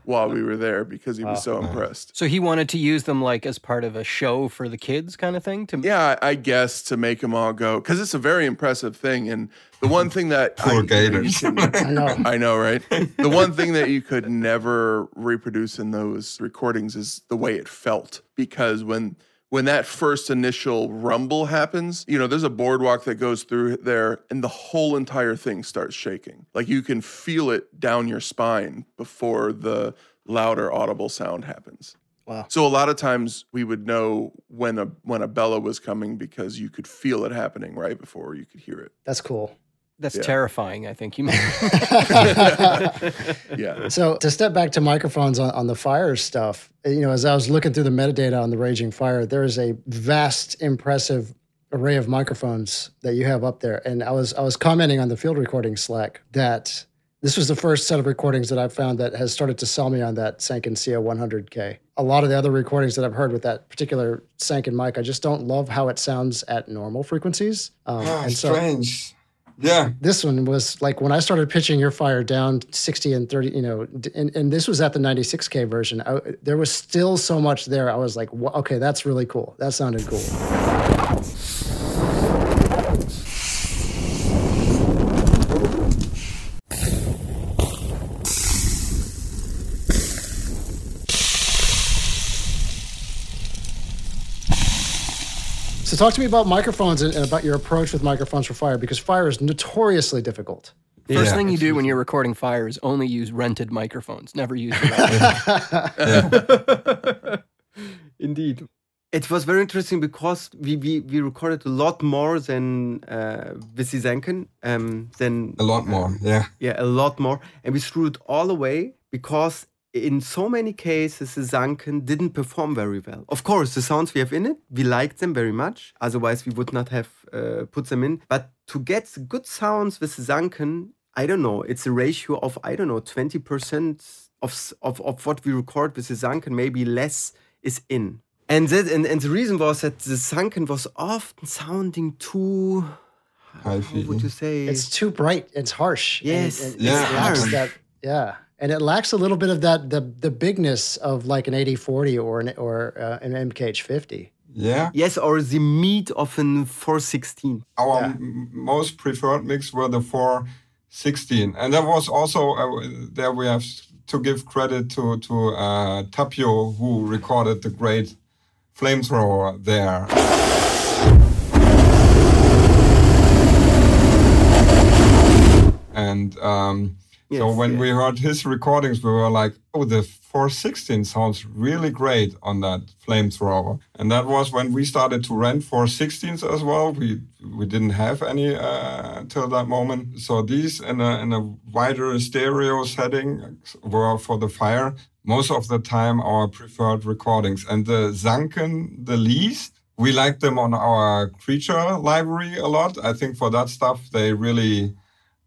while we were there because he was oh, so impressed. So he wanted to use them like as part of a show for the kids, kind of thing. To Yeah, I I guess to make them all go because it's a very impressive thing. And the one thing that Poor you know, you gators. can- I know. I know, right? The one thing that you could never reproduce in those recordings is the way it felt because when when that first initial rumble happens, you know, there's a boardwalk that goes through there and the whole entire thing starts shaking. Like you can feel it down your spine before the louder audible sound happens. Wow. So a lot of times we would know when a when a bellow was coming because you could feel it happening right before you could hear it. That's cool. That's Yeah. terrifying. I think you mean. Yeah. So to step back to microphones on, on the fire stuff, you know, as I was looking through the metadata on the Raging Fire, there is a vast, impressive array of microphones that you have up there. And I was I was commenting on the field recording Slack that this was the first set of recordings that I've found that has started to sell me on that Sanken CO 100K. A lot of the other recordings that I've heard with that particular Sanken mic, I just don't love how it sounds at normal frequencies. Um, Ah, and so strange. Yeah. This one was like when I started pitching your fire down 60 and 30, you know, and, and this was at the 96K version. I, there was still so much there. I was like, okay, that's really cool. That sounded cool. So talk to me about microphones and, and about your approach with microphones for fire because fire is notoriously difficult. First Yeah, thing you do when you're recording fire is only use rented microphones. Never use your own. Indeed. It was very interesting because we, we, we recorded a lot more than uh, Visi Sanken. Um, than A lot more. Yeah. Yeah, a lot more. And we threw it all away because in so many cases, the Sanken didn't perform very well. Of course, the sounds we have in it, we liked them very much. Otherwise, we would not have uh, put them in. But to get good sounds with the Sanken, I don't know, it's a ratio of, I don't know, 20% of, of, of what we record with the Sanken, maybe less is in. And, that, and, and the reason was that the Sanken was often sounding too, High how would you say? It's too bright. It's harsh. Yes, and, Yeah. it lacks harsh. that. Yeah, and it lacks a little bit of that the the bigness of like an 8040 or an or uh, an MKH 50. Yeah. yes, or the meat of an 416. Our Yeah. m- most preferred mix were the 416. And that was also, uh, there we have to give credit to, to uh, Tapio, who recorded the great flamethrower there. And um, so when yes. we heard his recordings, we were like, oh, the 416 sounds really great on that flamethrower. And that was when we started to rent 416s as well. We we didn't have any uh, till that moment. So these in a, in a wider stereo setting were for the fire most of the time our preferred recordings. And the Sanken, the least, we like them on our creature library a lot. I think for that stuff, they really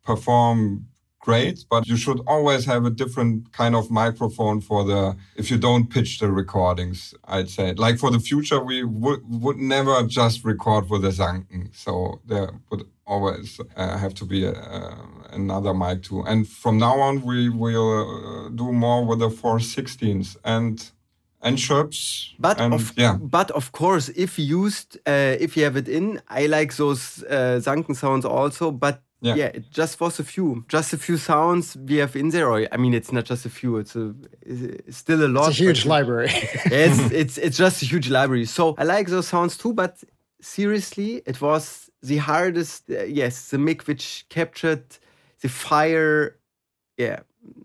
perform great, but you should always have a different kind of microphone for the if you don't pitch the recordings. I'd say like for the future, we would would never just record with a Sanken, so there would always uh, have to be a, uh, another mic too. And from now on, we will uh, do more with the 416s and and Schoeps. But and, of yeah, but of course, if used, uh, if you have it in, I like those uh, Sanken sounds also. But Yeah. yeah. it just was a few, just a few sounds we have in there. Or I mean, it's not just a few; it's a it's still a lot. It's a huge library. it's it's it's just a huge library. So I like those sounds too. But seriously, it was the hardest. Uh, yes, the mic which captured the fire. Yeah,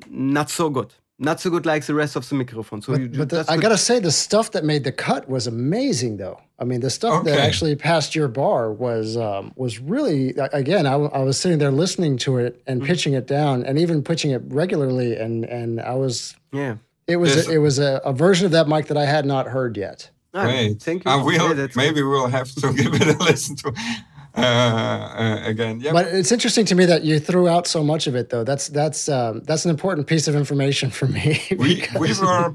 not so good. Not so good like the rest of the microphone. So you but, but the, I gotta say, the stuff that made the cut was amazing, though. I mean, the stuff that actually passed your bar was um, was really. a- Again, I was sitting there listening to it Mm-hmm. and pitching it down, and even pitching it regularly, and and I was. yeah. It was Yes. a, it was a, a version of that mic that I had not heard yet. Great. Thank you. Uh, we'll, maybe we'll have to give it a listen to uh, again. Yeah, But it's interesting to me that you threw out so much of it, though. That's that's um, that's an important piece of information for me. we we were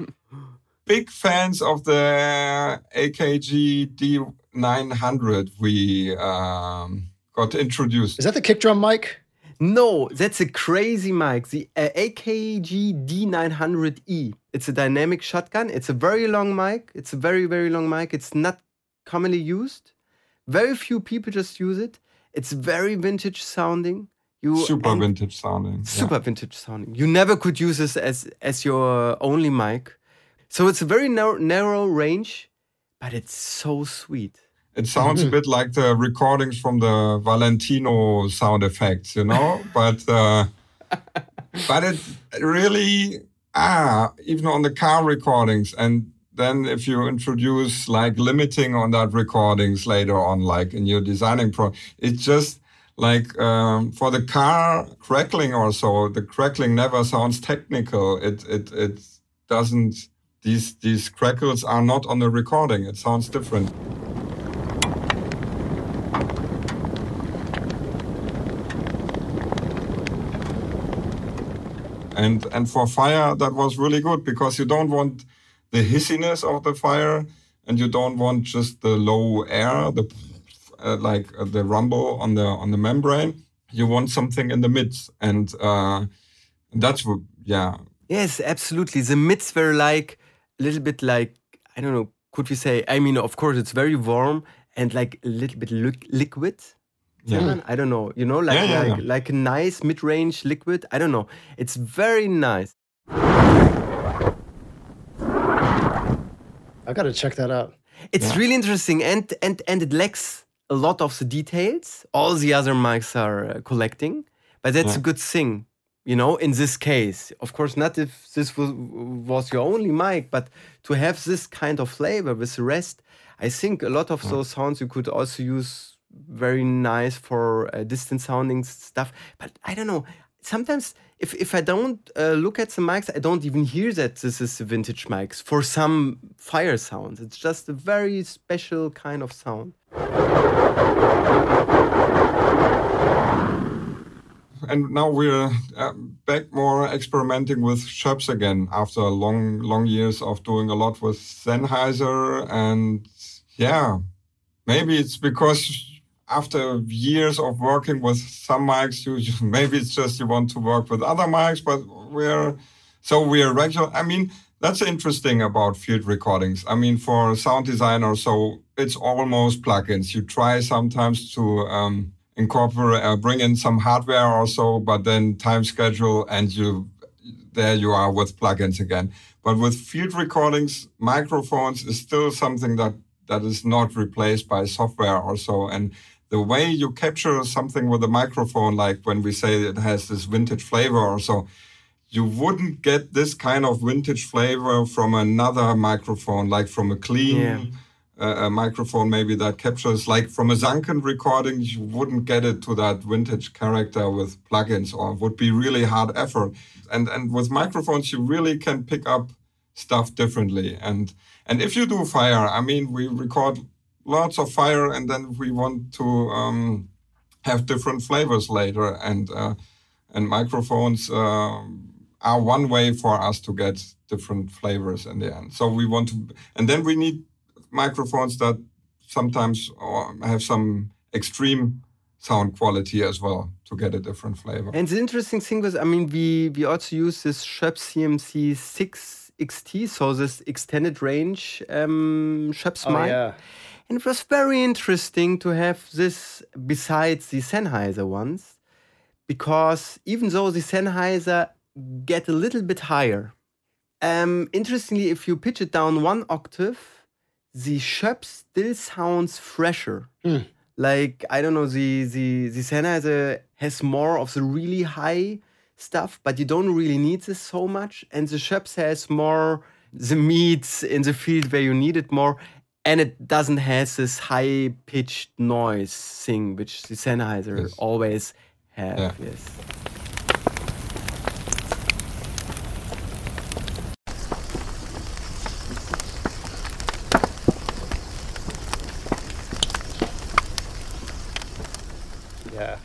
big fans of the AKG D900 we um, got introduced. Is that the kick drum mic? No, that's a crazy mic. The uh, AKG D900E. It's a dynamic shotgun. It's a very long mic. It's a very, very long mic. It's not commonly used. Very few people just use it. It's very vintage sounding. You Super vintage sounding. yeah. super vintage sounding. You never could use this as as your only mic. So it's a very narrow, narrow range, but it's so sweet. It sounds a bit like the recordings from the Valentino sound effects, you know, but uh, but it really ah even on the car recordings and then if you introduce like limiting on that recordings later on like in your designing pro it's just like um, for the car crackling or so the crackling never sounds technical. It it it doesn't these these crackles are not on the recording. It sounds different. And and for fire that was really good because you don't want the hissiness of the fire and you don't want just the low air the uh, like uh, the rumble on the on the membrane you want something in the mids, and uh, that's what, yeah. Yes, absolutely. The mids were like a little bit like I don't know. Could we say? I mean, of course, it's very warm and like a little bit li liquid. Yeah. I don't know. You know, like Yeah, yeah, like, yeah. like a nice mid-range liquid. I don't know. It's very nice. I got to check that out. It's really interesting, and and and it lacks a lot of the details. All the other mics are uh, collecting, but that's a good thing, you know. In this case, of course, not if this was was your only mic, but to have this kind of flavor with the rest, I think a lot of those sounds you could also use very nice for uh, distant sounding stuff. But I don't know. Sometimes if, if I don't uh, look at the mics, I don't even hear that this is vintage mics for some fire sounds. It's just a very special kind of sound. and now we're uh, back more experimenting with Schoeps again after long long years of doing a lot with Sennheiser and yeah maybe it's because after years of working with some mics you, you maybe it's just you want to work with other mics but we're so we're regular. I mean that's interesting about field recordings. I mean for sound designer so it's almost plugins. You try sometimes to um, incorporate uh, bring in some hardware or so but then time schedule and you there you are with plugins again. But with field recordings microphones is still something that that is not replaced by software or so. And the way you capture something with a microphone like when we say it has this vintage flavor or so you wouldn't get this kind of vintage flavor from another microphone like from a clean Yeah. uh, a microphone maybe that captures like from a Sanken recording you wouldn't get it to that vintage character with plugins or would be really hard effort and and with microphones you really can pick up stuff differently and and if you do fire i mean we record lots of fire and then we want to um, have different flavors later and uh, and microphones um, are one way for us to get different flavors in the end so we want to and then we need microphones that sometimes uh, have some extreme sound quality as well to get a different flavor. And the interesting thing was, I mean, we we also use this Schoeps CMC 6 XT, so this extended range um, Schoeps Oh, mic. yeah. And it was very interesting to have this besides the Sennheiser ones, because even though the Sennheiser get a little bit higher, um, interestingly, if you pitch it down one octave, the Schoeps still sounds fresher. Like I don't know, the the the Sennheiser has more of the really high stuff, but you don't really need this so much. And the Schoeps has more the meats in the field where you need it more, and it doesn't have this high pitched noise thing which the Sennheiser Yes. always have. Yeah. Yes. Yeah.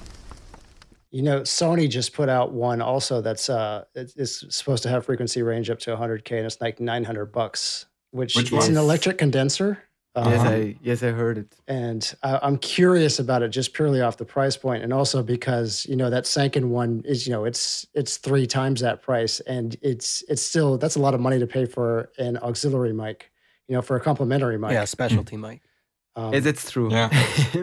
You know, Sony just put out one also that's uh it- it's supposed to have frequency range up to 100k and it's like 900 bucks, which, Which it's an electric condenser. Yes, Um, I yes I heard it. and I, I'm curious about it just purely off the price point, and also because you know that Sanken one is you know it's it's three times that price, and it's it's still that's a lot of money to pay for an auxiliary mic, you know, for a complementary mic. Yeah, specialty mic. Um, Yeah, that's true. Yeah.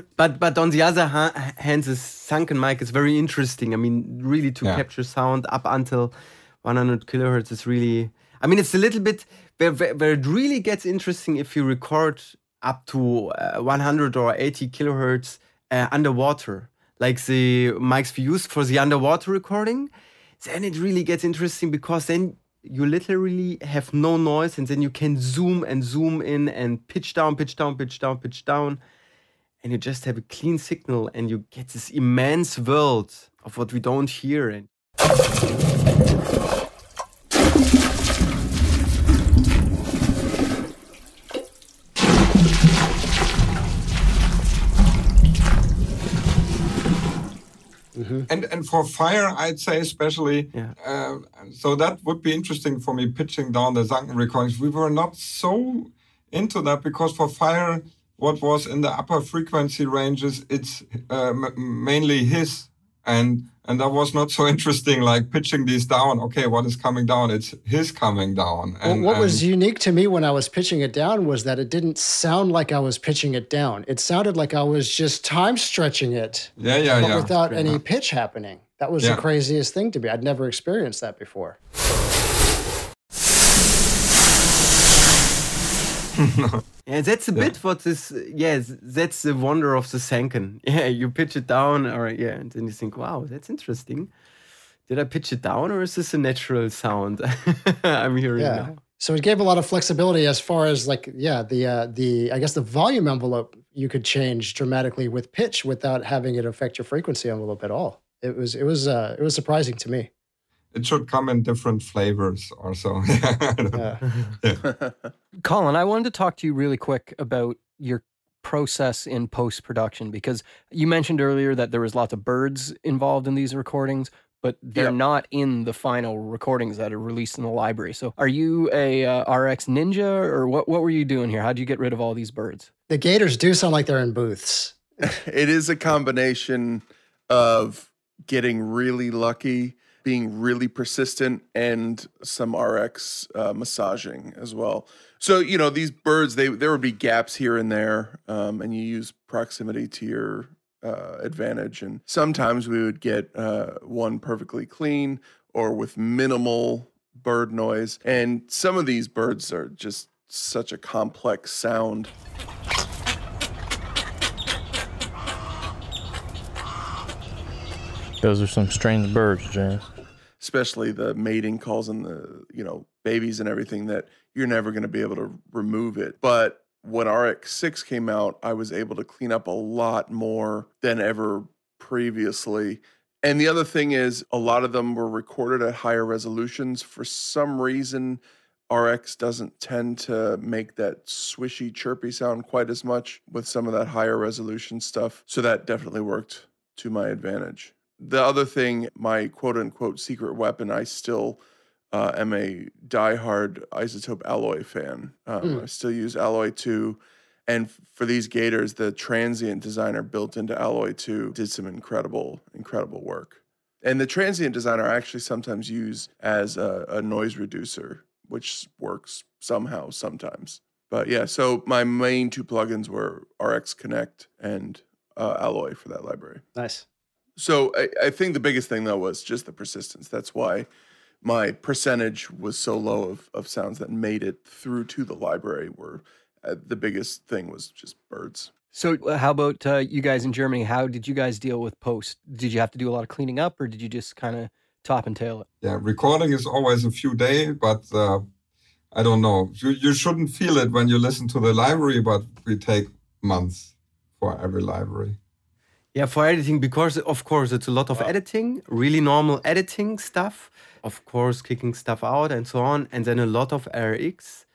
but but on the other ha- hand, the Sanken mic is very interesting. I mean, really to Yeah. capture sound up until 100 kilohertz is really. I mean, it's a little bit where, where, where it really gets interesting if you record up to uh, 100 or 80 kilohertz uh, underwater, like the mics we use for the underwater recording. Then it really gets interesting because then you literally have no noise and then you can zoom and zoom in and pitch down, pitch down, pitch down, pitch down. And you just have a clean signal and you get this immense world of what we don't hear. And And and for fire, I'd say especially. Yeah. Uh, so that would be interesting for me pitching down the Sanken recordings. We were not so into that because for fire, what was in the upper frequency ranges, it's uh, m- mainly his and and that was not so interesting like pitching these down. Okay what is coming down? It's his coming down. And well, what was unique to me when i was pitching it down was that it didn't sound like i was pitching it down. It sounded like i was just time stretching it yeah yeah but yeah. without any pitch happening. That was yeah. the craziest thing to me. I'd never experienced that before yeah, that's a yeah. bit what this. Yeah, that's the wonder of the Sanken. Yeah, you pitch it down, or yeah, and then you think, wow, that's interesting. Did I pitch it down, or is this a natural sound I'm hearing yeah. now? So it gave a lot of flexibility as far as like, yeah, the uh, the I guess the volume envelope you could change dramatically with pitch without having it affect your frequency envelope at all. It was it was uh, it was surprising to me it should come in different flavors or so. yeah. yeah. Colin, I wanted to talk to you really quick about your process in post production because you mentioned earlier that there was lots of birds involved in these recordings but they're yep. not in the final recordings that are released in the library. So, are you a uh, RX Ninja, or what? What were you doing here? How did you get rid of all these birds? The Gators do sound like they're in booths. it is a combination of getting really lucky being really persistent and some RX uh, massaging as well. So you know these birds, they there would be gaps here and there, um, and you use proximity to your uh, advantage. And sometimes we would get uh, one perfectly clean or with minimal bird noise. And some of these birds are just such a complex sound. Those are some strange birds, James. especially the mating calls and the you know babies and everything that you're never going to be able to remove it but when rx6 came out i was able to clean up a lot more than ever previously and the other thing is a lot of them were recorded at higher resolutions for some reason RX doesn't tend to make that swishy, chirpy sound quite as much with some of that higher resolution stuff. So that definitely worked to my advantage. The other thing, my quote unquote secret weapon, I still uh, am a diehard iZotope Alloy fan. Um, mm. I still use Alloy 2. And for these gators, the transient designer built into Alloy 2 did some incredible, incredible work. And the transient designer I actually sometimes use as a, a noise reducer, which works somehow sometimes. But yeah, so my main two plugins were RX Connect and uh, Alloy for that library. Nice. So I, I think the biggest thing though was just the persistence. That's why my percentage was so low of, of sounds that made it through to the library were uh, the biggest thing was just birds. So, uh, how about uh, you guys in Germany? How did you guys deal with post? Did you have to do a lot of cleaning up, or did you just kind of top and tail it? Yeah, recording is always a few days, but uh, I don't know. You you shouldn't feel it when you listen to the library, but we take months for every library. Yeah, for editing, because of course it's a lot of wow. editing, really normal editing stuff. Of course, kicking stuff out and so on, and then a lot of RX.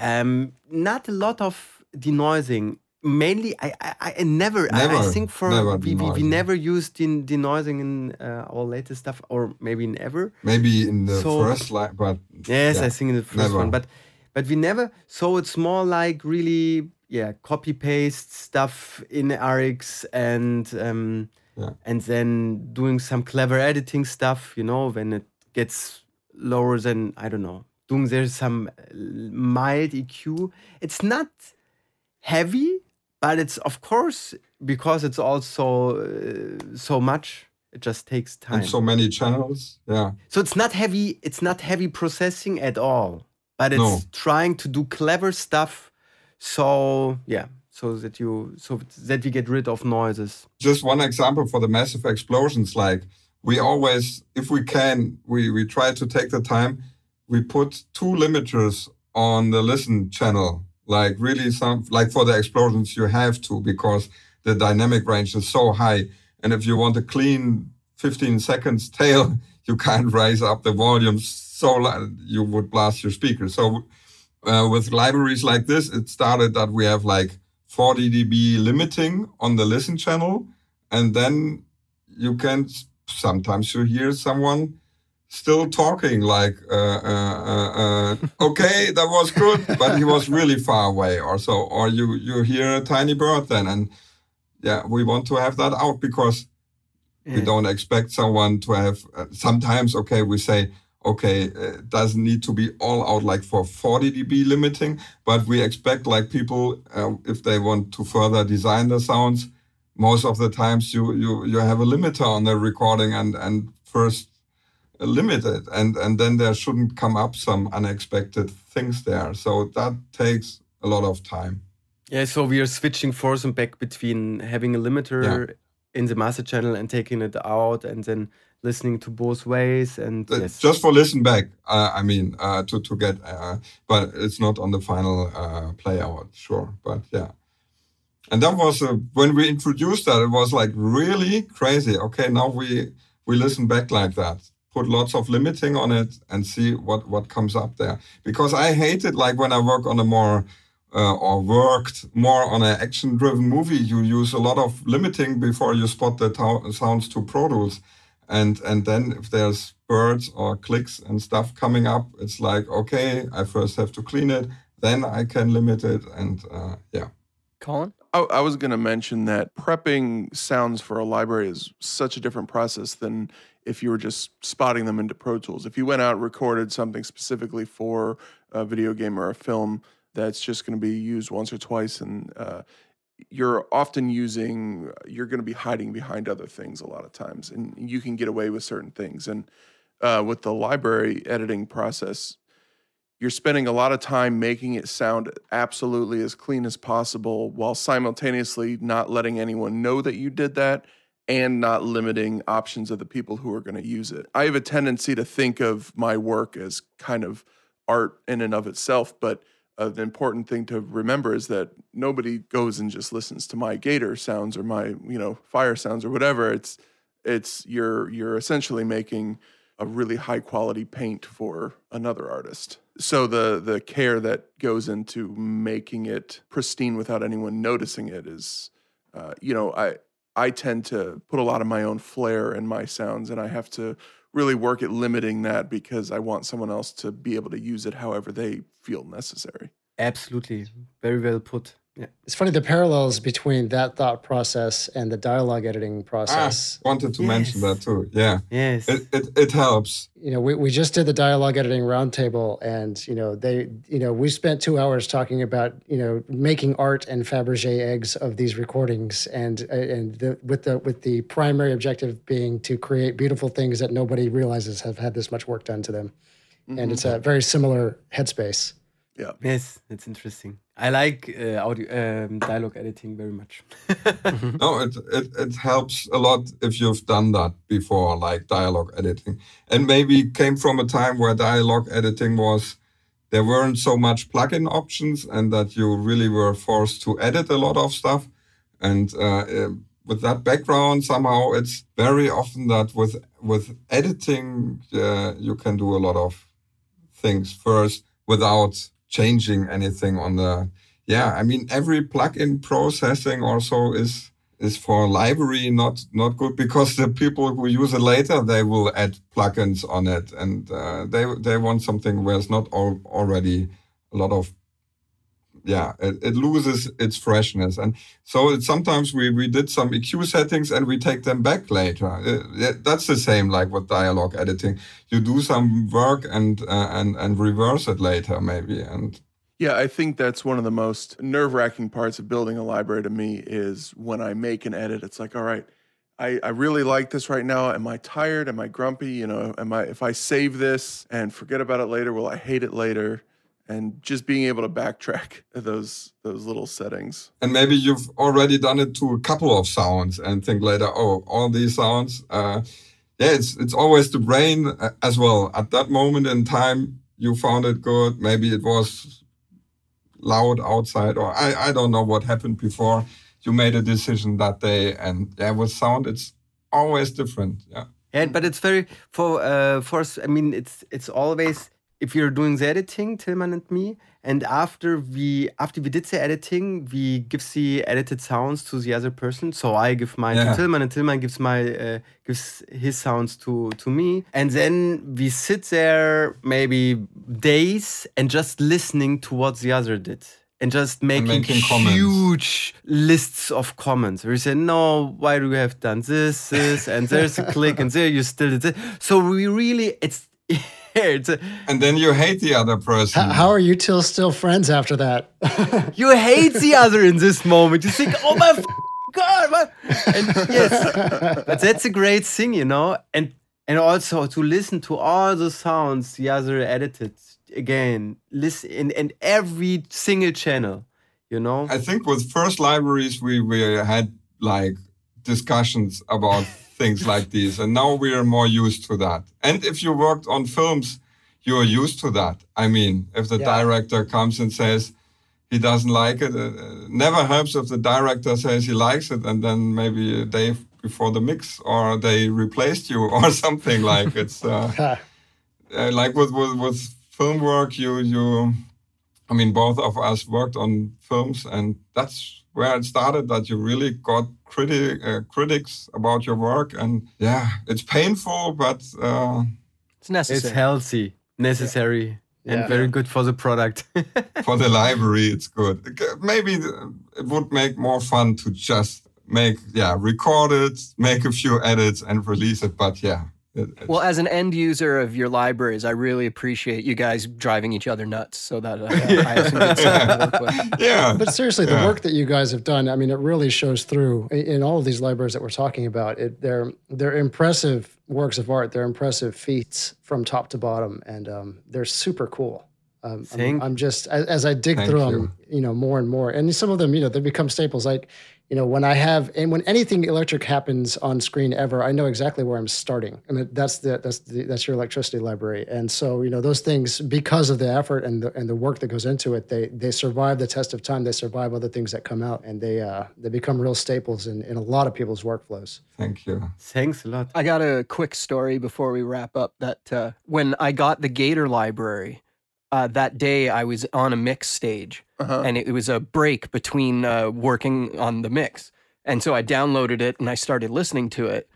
Um, not a lot of denoising. Mainly, I I, I never, never, I, I think for never we, we, we, never used den, denoising in uh, our latest stuff, or maybe never. Maybe in the so, first line, but yes, yeah, I think in the first never. one, but but we never. So it's more like really yeah copy paste stuff in RX and um, yeah. and then doing some clever editing stuff. You know when it gets lower than I don't know doing there's some mild EQ. It's not heavy, but it's of course because it's also uh, so much. It just takes time. And so many channels. Yeah. So it's not heavy. It's not heavy processing at all, but it's no. trying to do clever stuff so yeah, so that you so that we get rid of noises. Just one example for the massive explosions, like we always, if we can, we we try to take the time. We put two limiters on the listen channel, like really some like for the explosions you have to because the dynamic range is so high. And if you want a clean 15 seconds tail, you can't raise up the volume so loud you would blast your speaker. So uh, with libraries like this, it started that we have like 40 dB limiting on the listen channel, and then you can sometimes you hear someone still talking like uh, uh, uh, uh okay that was good but he was really far away or so or you you hear a tiny bird then and yeah we want to have that out because We don't expect someone to have. Uh, sometimes, okay, we say, okay, it doesn't need to be all out like for 40 dB limiting, but we expect like people, uh, if they want to further design the sounds, most of the times you you you have a limiter on the recording and and first limit it and and then there shouldn't come up some unexpected things there so that takes a lot of time Yeah, so we are switching forth and back between having a limiter Yeah. in the master channel and taking it out and then listening to both ways and Uh, yes. just for listen back uh, i mean uh, to to get uh, but it's not on the final uh, play out sure but yeah. And that was uh, when we introduced that it was like really crazy. Okay now we we listen back like that put lots of limiting on it and see what what comes up there. Because i hate it like when i work on a more uh, or worked more on an action driven movie you use a lot of limiting before you spot the to- sounds to produce and and then if there's birds or clicks and stuff coming up it's like okay i first have to clean it then i can limit it and uh, yeah Colin? I, I was going to mention that prepping sounds for a library is such a different process than if you were just spotting them into Pro Tools. If you went out and recorded something specifically for a video game or a film that's just going to be used once or twice, and uh, you're often using, you're going to be hiding behind other things a lot of times, and you can get away with certain things. And uh, with the library editing process, you're spending a lot of time making it sound absolutely as clean as possible while simultaneously not letting anyone know that you did that and not limiting options of the people who are going to use it. I have a tendency to think of my work as kind of art in and of itself, but uh, the important thing to remember is that nobody goes and just listens to my gator sounds or my, you know, fire sounds or whatever. It's it's you're you're essentially making a really high quality paint for another artist. So the the care that goes into making it pristine without anyone noticing it is, uh, you know, I I tend to put a lot of my own flair in my sounds, and I have to really work at limiting that because I want someone else to be able to use it however they feel necessary. Absolutely. Very well put. Yeah. It's funny the parallels between that thought process and the dialogue editing ah, process. wanted to mention that too yeah Yes. it, it, it helps You know, we, we just did the dialogue editing roundtable, and you know they, you know, we spent two hours talking about you know making art and Fabergé eggs of these recordings, and and the, with the with the primary objective being to create beautiful things that nobody realizes have had this much work done to them, and it's a very similar headspace. Yeah. Yes, it's interesting. I like uh, audio um, dialogue editing very much. no it, it it helps a lot if you've done that before like dialogue editing and maybe came from a time where dialogue editing was there weren't so much plugin options and that you really were forced to edit a lot of stuff and uh, uh, with that background somehow it's very often that with with editing uh, you can do a lot of things first without changing anything on the yeah i mean every plugin processing also is is for library not not good because the people who use it later they will add plugins on it and uh, they they want something where it's not al- already a lot of yeah it, it loses its freshness and so it, sometimes we we did some eq settings and we take them back later Uh, yeah, that's the same like with dialogue editing you do some work and uh, and and reverse it later maybe and Yeah, I think that's one of the most nerve wracking parts of building a library to me is when I make an edit. It's like, all right, I, I really like this right now. Am I tired? Am I grumpy? You know, am I if I save this and forget about it later, will I hate it later? And just being able to backtrack those those little settings. and maybe you've already done it to a couple of sounds and think later oh all these sounds uh, yeah it's it's always the brain uh, as well at that moment in time you found it good maybe it was loud outside or i i don't know what happened before you made a decision that day and yeah with sound it's always different yeah Yeah, but it's very for uh, for. I mean, it's it's always if you're doing the editing, Tilman and me, and after we after we did the editing, we give the edited sounds to the other person. So I give mine Yeah. to Tilman, and Tilman gives my uh, gives his sounds to to me, and then we sit there maybe days and just listening to what the other did. and just making, making comments. huge lists of comments where you say, no, why do you have done this, this, and there's a click, and there you still did this. So we really, it's, it's And then you hate the other person. H- how are you till still friends after that? you hate the other in this moment. You think, oh my f- god, my-" and yes, but that's a great thing, you know. And and also to listen to all the sounds the other edited again, listen in, in every single channel, you know. I think with first libraries, we, we had like discussions about things like these, and now we are more used to that. And if you worked on films, you are used to that. I mean, if the Yeah. director comes and says he doesn't like it, uh, never helps if the director says he likes it, and then maybe a day before the mix, or they replaced you, or something like it's. Uh, uh, like with, with with film work you you i mean both of us worked on films and that's where it started that you really got criti- uh, critics about your work and yeah it's painful but uh, It's necessary. It's healthy, necessary, and Yeah. very good for the product. for the library it's good maybe it would make more fun to just make yeah record it make a few edits and release it but yeah it, it's- Well, as an end user of your libraries, I really appreciate you guys driving each other nuts so that uh, I have some good stuff to work with. yeah But seriously, the Yeah. work that you guys have done, I mean, it really shows through in all of these libraries that we're talking about. It, they're they're impressive works of art. They're impressive feats from top to bottom, and um, they're super cool. Um, I'm, I'm just as, as I dig Thank through you. them, you know, more and more, and some of them, you know, they become staples. Like, you know, when I have and when anything electric happens on screen ever, I know exactly where I'm starting, and it- that's the that's the that's your electricity library. And so, you know, those things because of the effort and the and the work that goes into it, they they survive the test of time. They survive other things that come out, and they uh, they become real staples in, in a lot of people's workflows. thank you Thanks a lot. I got a quick story before we wrap up. That uh, when I got the Gator library, uh, that day I was on a mix stage, Uh-huh. and it, it was a break between uh, working on the mix, and so I downloaded it and I started listening to it.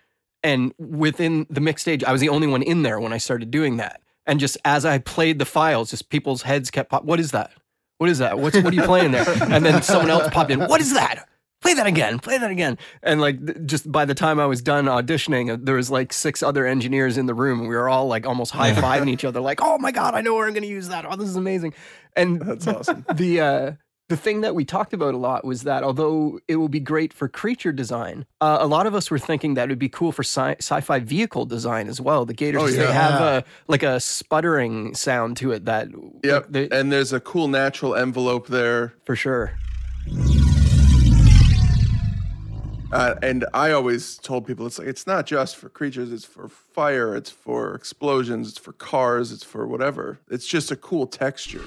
And within the mix stage, I was the only one in there when I started doing that. And just as I played the files, just people's heads kept pop. What is that? What is that? What's what are you playing there? And then someone else popped in. What is that? Play that again. Play that again. And like th- just by the time I was done auditioning, uh, there was like six other engineers in the room, and we were all like almost high fiving each other, like, "Oh my god, I know where I'm going to use that. Oh, this is amazing." And That's awesome. the uh, the thing that we talked about a lot was that although it will be great for creature design, uh, a lot of us were thinking that it would be cool for sci- sci-fi vehicle design as well. The Gators Oh, they have a like a sputtering sound to it that Yep. they- and there's a cool natural envelope there. for sure. Uh, and I always told people it's like it's not just for creatures, it's for fire, it's for explosions, it's for cars, it's for whatever. It's just a cool texture.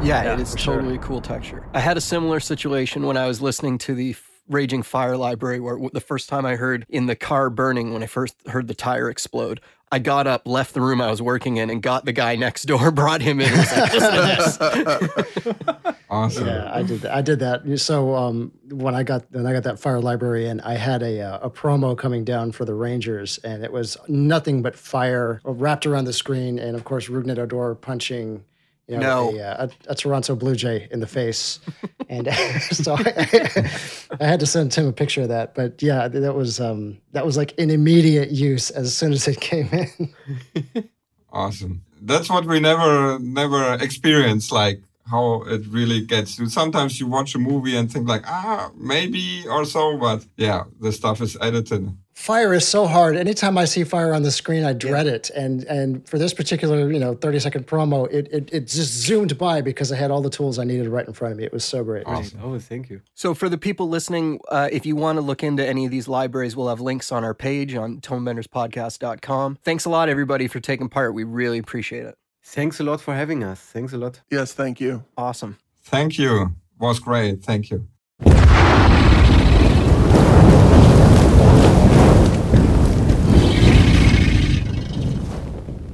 Yeah, Yeah, it is for sure. totally cool texture. I had a similar situation when I was listening to the F- Raging Fire library, where the first time I heard in the car burning, when I first heard the tire explode, I got up, left the room I was working in, and got the guy next door, brought him in, was like, listen to this. awesome Yeah, I did. That. I did that. So um, when I got when I got that fire library in, I had a uh, a promo coming down for the Rangers, and it was nothing but fire wrapped around the screen, and of course Rougned Odor punching. You know, No. a, uh, a, a Toronto Blue Jay in the face, and so I, I had to send Tim a picture of that. But yeah, that was um, that was like an immediate use as soon as it came in. Awesome. That's what we never never experienced. like how it really gets you. Sometimes you watch a movie and think like, ah, maybe or so, but yeah, the stuff is edited. Fire is so hard. Anytime I see fire on the screen, I dread it. And and for this particular, you know, 30 second promo, it, it it just zoomed by because I had all the tools I needed right in front of me. It was so great. Awesome. Oh, thank you. So, for the people listening, uh, if you want to look into any of these libraries, we'll have links on our page on tonebenderspodcast.com. Thanks a lot, everybody, for taking part. We really appreciate it. Thanks a lot for having us. Thanks a lot. Yes, thank you. Awesome. Thank you. Was great. Thank you.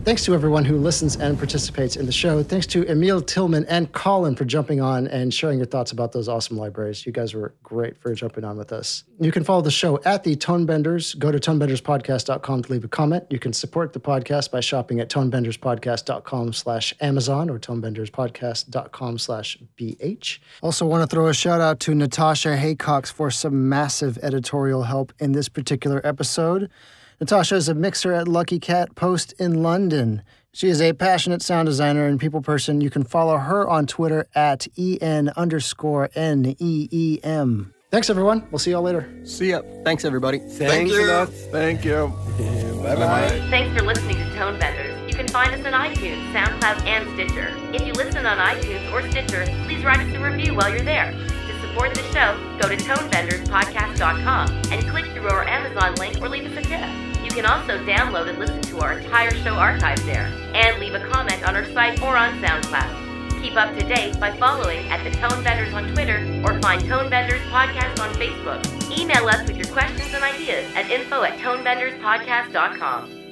Thanks to everyone who listens and participates in the show. Thanks to Emil Tilman and Colin for jumping on and sharing your thoughts about those awesome libraries. You guys were great for jumping on with us. You can follow the show at the Tonebenders. Go to tonebenderspodcast.com to leave a comment. You can support the podcast by shopping at tonebenderspodcast.com slash Amazon or tonebenderspodcast.com slash BH. Also want to throw a shout out to Natasha Haycox for some massive editorial help in this particular episode. Natasha is a mixer at Lucky Cat Post in London. She is a passionate sound designer and people person. You can follow her on Twitter at en underscore n e e m. Thanks, everyone. We'll see y'all later. See ya. Thanks, everybody. Thanks you. a. Thank you. Bye bye. Thanks for listening to Tone Benders. You can find us on iTunes, SoundCloud, and Stitcher. If you listen on iTunes or Stitcher, please write us a review while you're there. Support the show, go to tonebenderspodcast.com and click through our Amazon link or leave us a tip. You can also download and listen to our entire show archive there, and leave a comment on our site or on SoundCloud. Keep up to date by following at the Tone Benders on Twitter or find Tone Benders Podcast on Facebook. Email us with your questions and ideas at info at tonebenderspodcast.com.